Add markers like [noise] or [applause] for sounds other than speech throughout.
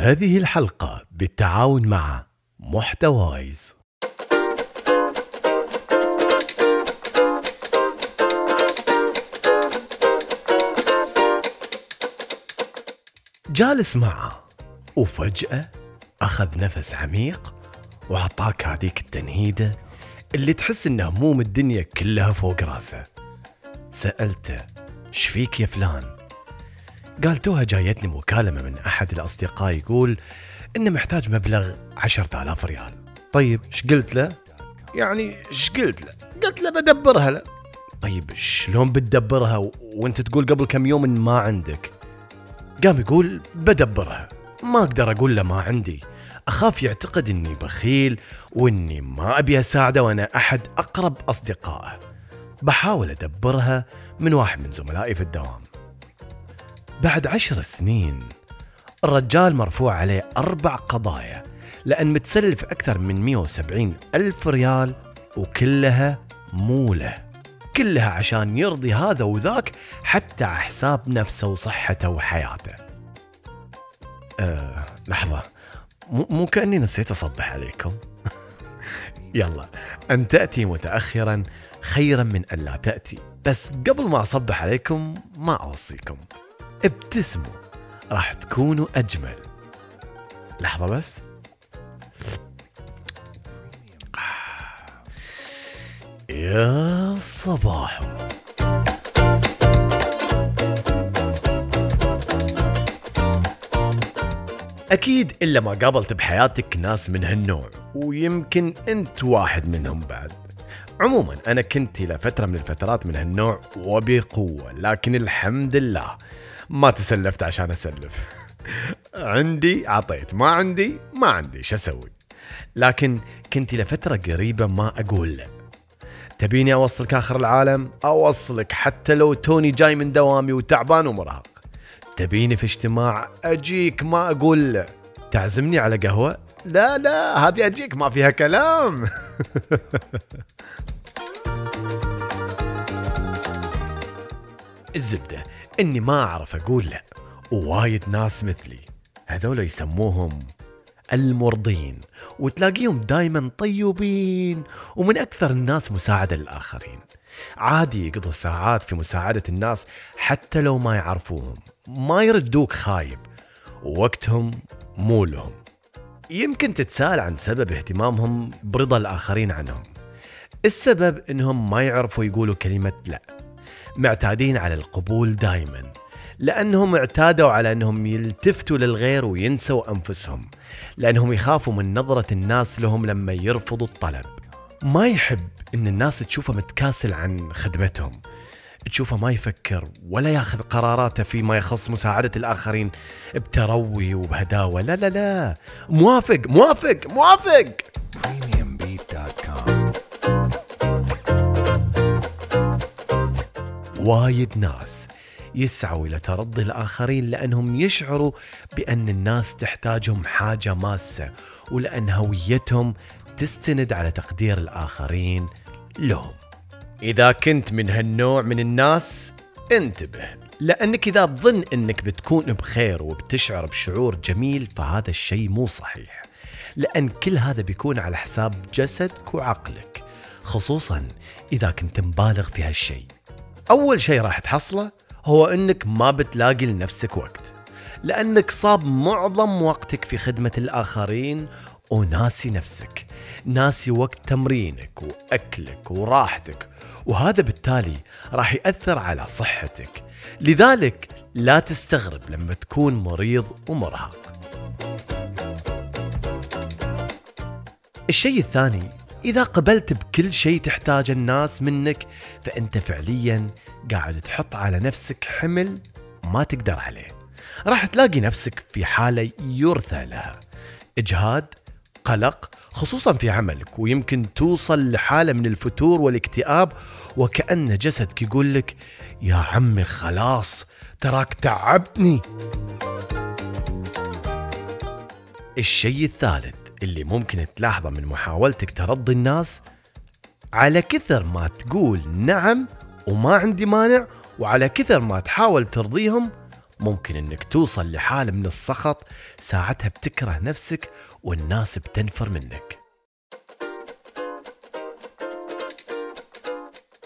هذه الحلقة بالتعاون مع محتوايز. جالس معه وفجأة أخذ نفس عميق وعطاك هذيك التنهيدة اللي تحس إن هموم الدنيا كلها فوق راسه. سألته شفيك يا فلان؟ قال توها جايتني مكالمة من أحد الأصدقاء يقول إنه محتاج مبلغ عشرة آلاف ريال. طيب إيش قلت له؟ يعني إيش قلت له؟ قلت له بدبرها له. طيب شلون بتدبرها؟ و... وأنت تقول قبل كم يوم إن ما عندك. قام يقول بدبرها. ما أقدر أقول له ما عندي. أخاف يعتقد إني بخيل وإني ما أبي أساعده وأنا أحد أقرب أصدقائه. بحاول أدبرها من واحد من زملائي في الدوام. بعد عشر سنين الرجال مرفوع عليه أربع قضايا لأن متسلف أكثر من 170 ألف ريال وكلها مولة. كلها عشان يرضي هذا وذاك حتى على حساب نفسه وصحته وحياته. أه لحظة. مو, مو كأني نسيت أصبح عليكم. [laughs] يلا. أن تأتي متأخرا خيرا من أن لا تأتي. بس قبل ما أصبح عليكم ما أوصيكم. ابتسموا راح تكونوا أجمل. لحظة بس. يا صباح. أكيد إلا ما قابلت بحياتك ناس من هالنوع ويمكن أنت واحد منهم بعد. عموما أنا كنت لفترة من الفترات من هالنوع وبقوة لكن الحمد لله ما تسلفت عشان أسلف. [laughs] عندي عطيت ما عندي ما عندي. شو أسوي؟ لكن كنت لفترة قريبة ما أقول. له تبيني أوصلك آخر العالم؟ أوصلك حتى لو توني جاي من دوامي وتعبان ومرهق تبيني في اجتماع؟ أجيك ما أقول. له تعزمني على قهوة؟ لا لا هذه أجيك. ما فيها كلام. [laughs] الزبدة. إني ما أعرف أقول لا ووايد ناس مثلي هذول يسموهم المرضين وتلاقيهم دايما طيبين ومن أكثر الناس مساعدة للآخرين. عادي يقضوا ساعات في مساعدة الناس حتى لو ما يعرفوهم ما يردوك خايب ووقتهم مو لهم. يمكن تتساءل عن سبب اهتمامهم برضا الآخرين عنهم. السبب إنهم ما يعرفوا يقولوا كلمة لا. معتادين على القبول دائما لأنهم اعتادوا على أنهم يلتفتوا للغير وينسوا أنفسهم لأنهم يخافوا من نظرة الناس لهم لما يرفضوا الطلب. ما يحب إن الناس تشوفه متكاسل عن خدمتهم تشوفه ما يفكر ولا ياخذ قراراته فيما يخص مساعدة الآخرين بتروي وبهداوة. لا لا لا. موافق موافق موافق. وايد ناس يسعوا إلى ترضي الآخرين لأنهم يشعروا بأن الناس تحتاجهم حاجة ماسة ولأن هويتهم تستند على تقدير الآخرين لهم. إذا كنت من هالنوع من الناس انتبه لأنك إذا تظن أنك بتكون بخير وبتشعر بشعور جميل فهذا الشيء مو صحيح. لأن كل هذا بيكون على حساب جسدك وعقلك خصوصا إذا كنت مبالغ في هالشيء. أول شيء راح تحصله هو أنك ما بتلاقي لنفسك وقت لأنك صاب معظم وقتك في خدمة الآخرين وناسي نفسك ناسي وقت تمرينك وأكلك وراحتك وهذا بالتالي راح يأثر على صحتك لذلك لا تستغرب لما تكون مريض ومرهق. الشيء الثاني إذا قبلت بكل شيء تحتاج الناس منك فأنت فعليا قاعد تحط على نفسك حمل ما تقدر عليه. راح تلاقي نفسك في حالة يرثى لها. إجهاد قلق خصوصا في عملك ويمكن توصل لحالة من الفتور والاكتئاب وكأن جسدك يقول لك يا عمي خلاص تراك تعبتني. الشيء الثالث اللي ممكن تلاحظه من محاولتك ترضي الناس على كثر ما تقول نعم وما عندي مانع وعلى كثر ما تحاول ترضيهم ممكن إنك توصل لحالة من السخط ساعتها بتكره نفسك والناس بتنفر منك.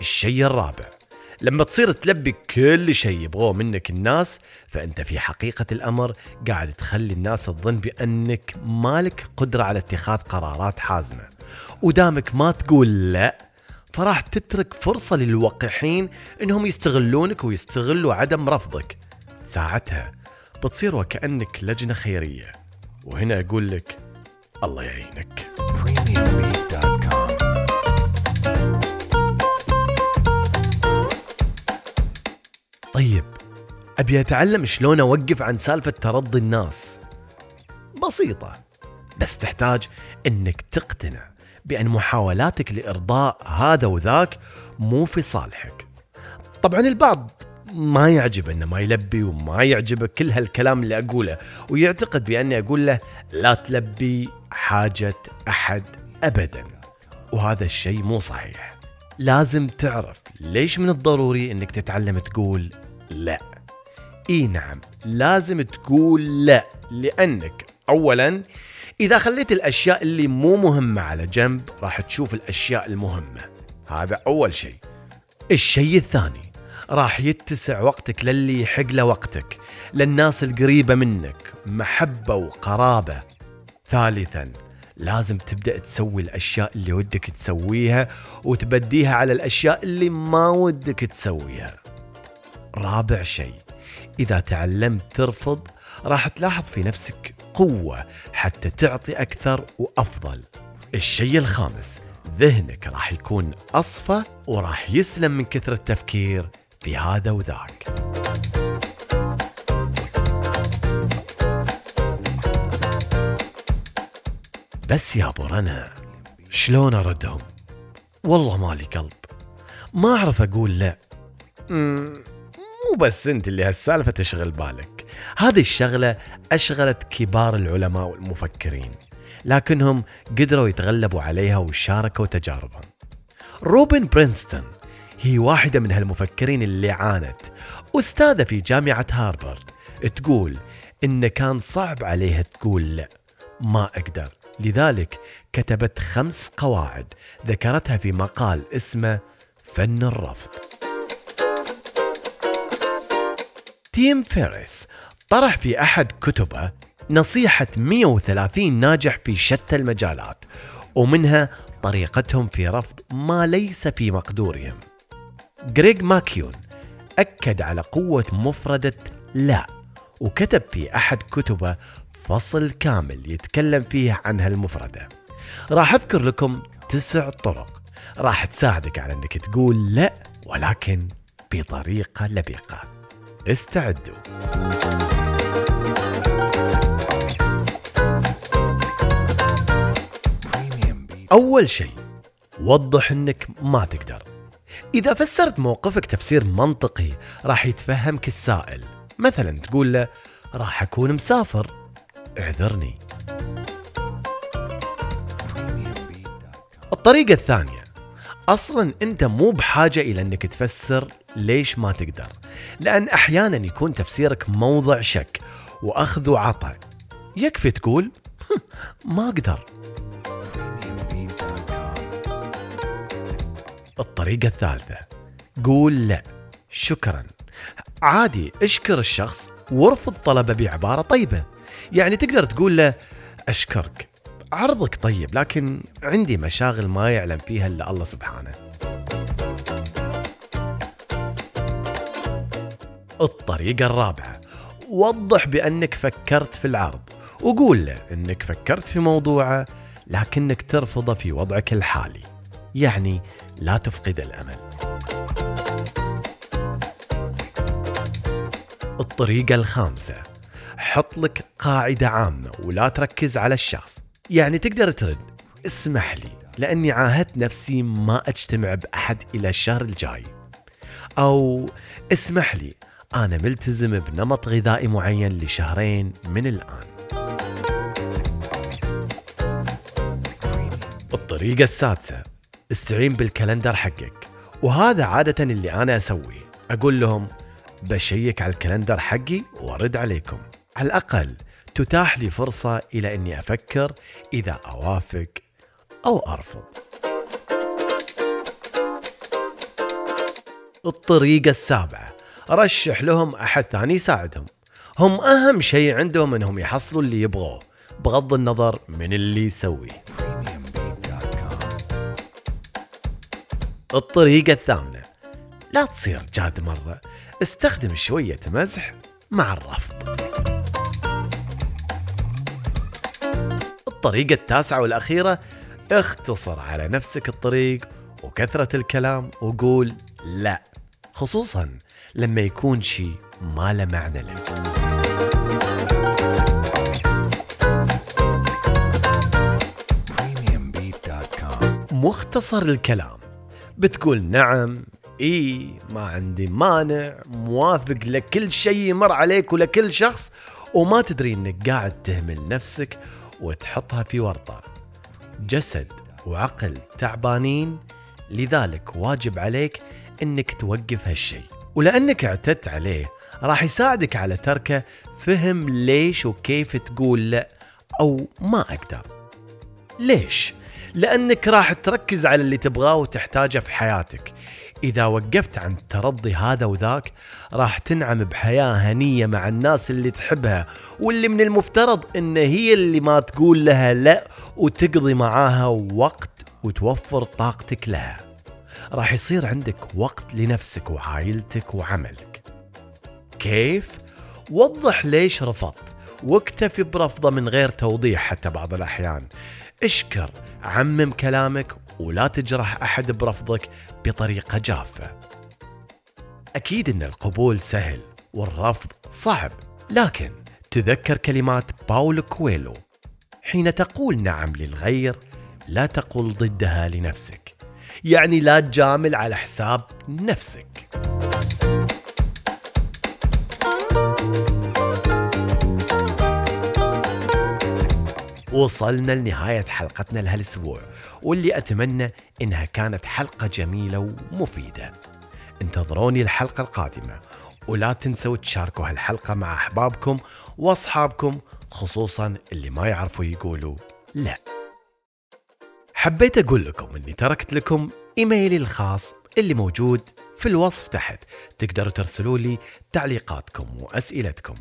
الشيء الرابع. لما تصير تلبي كل شيء يبغوه منك الناس فأنت في حقيقة الأمر قاعد تخلي الناس تظن بأنك مالك قدرة على اتخاذ قرارات حازمة. ودامك ما تقول لا فراح تترك فرصة للوقحين إنهم يستغلونك ويستغلوا عدم رفضك. ساعتها بتصير وكأنك لجنة خيرية. وهنا أقول لك الله يعينك. أبي أتعلم شلون أوقف عن سالفة ترضي الناس. بسيطة بس تحتاج أنك تقتنع بأن محاولاتك لإرضاء هذا وذاك مو في صالحك. طبعا البعض ما يعجب إنه ما يلبي وما يعجبه كل هالكلام اللي أقوله ويعتقد بأني أقول له لا تلبي حاجة أحد ابدا وهذا الشيء مو صحيح. لازم تعرف ليش من الضروري إنك تتعلم تقول لا. إي نعم لازم تقول لا لأنك اولا إذا خليت الأشياء اللي مو مهمة على جنب راح تشوف الأشياء المهمة. هذا أول شيء. الشيء الثاني راح يتسع وقتك للي يحق له وقتك للناس القريبة منك محبة وقرابة. ثالثا لازم تبدأ تسوي الأشياء اللي ودك تسويها وتبديها على الأشياء اللي ما ودك تسويها. رابع شيء إذا تعلمت ترفض راح تلاحظ في نفسك قوة حتى تعطي أكثر وأفضل. الشيء الخامس ذهنك راح يكون أصفى وراح يسلم من كثر التفكير في هذا وذاك. بس يا أبو رنا شلون أردهم؟ والله مالي قلب. ما أعرف أقول لا. مو بس انت اللي هالسالفة تشغل بالك. هذه الشغلة أشغلت كبار العلماء والمفكرين لكنهم قدروا يتغلبوا عليها وشاركوا تجاربهم. روبن برينستون هي واحدة من هالمفكرين اللي عانت. أستاذة في جامعة هارفارد تقول إن كان صعب عليها تقول لا ما أقدر. لذلك كتبت خمس قواعد ذكرتها في مقال اسمه فن الرفض. تيم فيريس طرح في أحد كتبه نصيحة 130 ناجح في شتى المجالات ومنها طريقتهم في رفض ما ليس في مقدورهم. جريج ماكيون أكد على قوة مفردة لا وكتب في أحد كتبه فصل كامل يتكلم فيه عن هالمفردة. راح أذكر لكم تسع طرق راح تساعدك على أنك تقول لا ولكن بطريقة لبقة. استعدوا. أول شيء وضح أنك ما تقدر. إذا فسرت موقفك تفسير منطقي راح يتفهمك السائل. مثلا تقول له راح أكون مسافر. اعذرني. الطريقة الثانية أصلا أنت مو بحاجة إلى أنك تفسر ليش ما تقدر لأن أحيانا يكون تفسيرك موضع شك وأخذ وعطاء. يكفي تقول ما أقدر. الطريقة الثالثة قول لا شكرا. عادي اشكر الشخص وارفض طلبه بعبارة طيبة. يعني تقدر تقول له أشكرك. عرضك طيب لكن عندي مشاغل ما يعلم فيها إلا الله سبحانه. الطريقة الرابعة وضح بأنك فكرت في العرض وقول له أنك فكرت في موضوعه لكنك ترفضه في وضعك الحالي. يعني لا تفقد الأمل. الطريقة الخامسة حط لك قاعدة عامة ولا تركز على الشخص. يعني تقدر ترد. اسمح لي لأني عاهدت نفسي ما أجتمع بأحد إلى الشهر الجاي. أو اسمح لي أنا ملتزم بنمط غذائي معين لشهرين من الآن. الطريقة السادسة استعين بال calendar حقك. وهذا عادة اللي أنا أسويه. أقول لهم بشيك على ال calendar حقي وأرد عليكم. على الأقل تتاح لي فرصة إلى أني أفكر إذا أوافق أو أرفض. الطريقة السابعة رشح لهم أحد ثاني يساعدهم. هم أهم شيء عندهم أنهم يحصلوا اللي يبغوه بغض النظر من اللي يسويه. الطريقة الثامنة لا تصير جاد مرة استخدم شوية مزح مع الرفض. الطريقة التاسعة والأخيرة اختصر على نفسك الطريق وكثرة الكلام وقول لا. خصوصا لما يكون شيء ما له معنى لك. مختصر الكلام. بتقول نعم إي ما عندي مانع موافق لكل شيء يمر عليك ولكل شخص وما تدري إنك قاعد تهمل نفسك وتحطها في ورطة. جسد وعقل تعبانين لذلك واجب عليك إنك توقف هالشيء. ولأنك اعتدت عليه راح يساعدك على تركه فهم ليش وكيف تقول لا أو ما أقدر. ليش؟ لأنك راح تركز على اللي تبغاه وتحتاجه في حياتك. إذا وقفت عن الترضي هذا وذاك راح تنعم بحياة هنية مع الناس اللي تحبها واللي من المفترض إن هي اللي ما تقول لها لا وتقضي معاها وقت وتوفر طاقتك لها. راح يصير عندك وقت لنفسك وعائلتك وعملك. كيف؟ وضح ليش رفضت واكتفي برفضه من غير توضيح حتى بعض الأحيان. اشكر عمم كلامك ولا تجرح أحد برفضك بطريقة جافة. أكيد أن القبول سهل والرفض صعب لكن تذكر كلمات باولو كويلو حين تقول نعم للغير لا تقل ضدها لنفسك. يعني لا تجامل على حساب نفسك. وصلنا لنهاية حلقتنا لهالأسبوع واللي أتمنى إنها كانت حلقة جميلة ومفيدة. انتظروني الحلقة القادمة ولا تنسوا تشاركوا هالحلقة مع أحبابكم وأصحابكم خصوصا اللي ما يعرفوا يقولوا لا. حبيت أقول لكم أني تركت لكم إيميلي الخاص اللي موجود في الوصف تحت. تقدروا ترسلوا لي تعليقاتكم وأسئلتكم.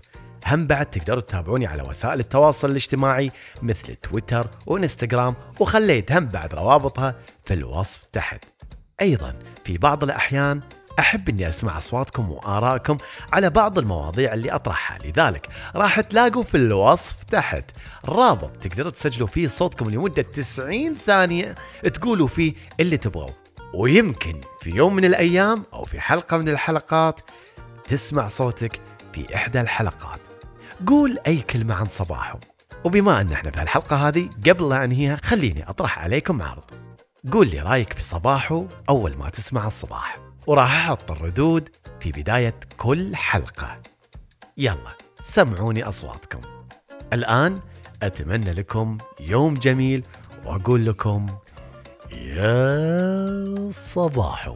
هم بعد تقدروا تتابعوني على وسائل التواصل الاجتماعي مثل تويتر وإنستغرام وخليت هم بعد روابطها في الوصف تحت. أيضا في بعض الأحيان أحب أني أسمع أصواتكم وآرائكم على بعض المواضيع اللي أطرحها. لذلك راح تلاقوا في الوصف تحت. رابط تقدروا تسجلوا فيه صوتكم لمدة 90 ثانية تقولوا فيه اللي تبغوه ويمكن في يوم من الأيام أو في حلقة من الحلقات تسمع صوتك في إحدى الحلقات. قول أي كلمة عن صباحه وبما أن إحنا في الحلقة هذه قبل لا أنهيها خليني أطرح عليكم عرض. قول لي رأيك في صباحه أول ما تسمع الصباح. وراح أحط الردود في بداية كل حلقة. يلا سمعوني أصواتكم. الآن أتمنى لكم يوم جميل وأقول لكم يا صباحو.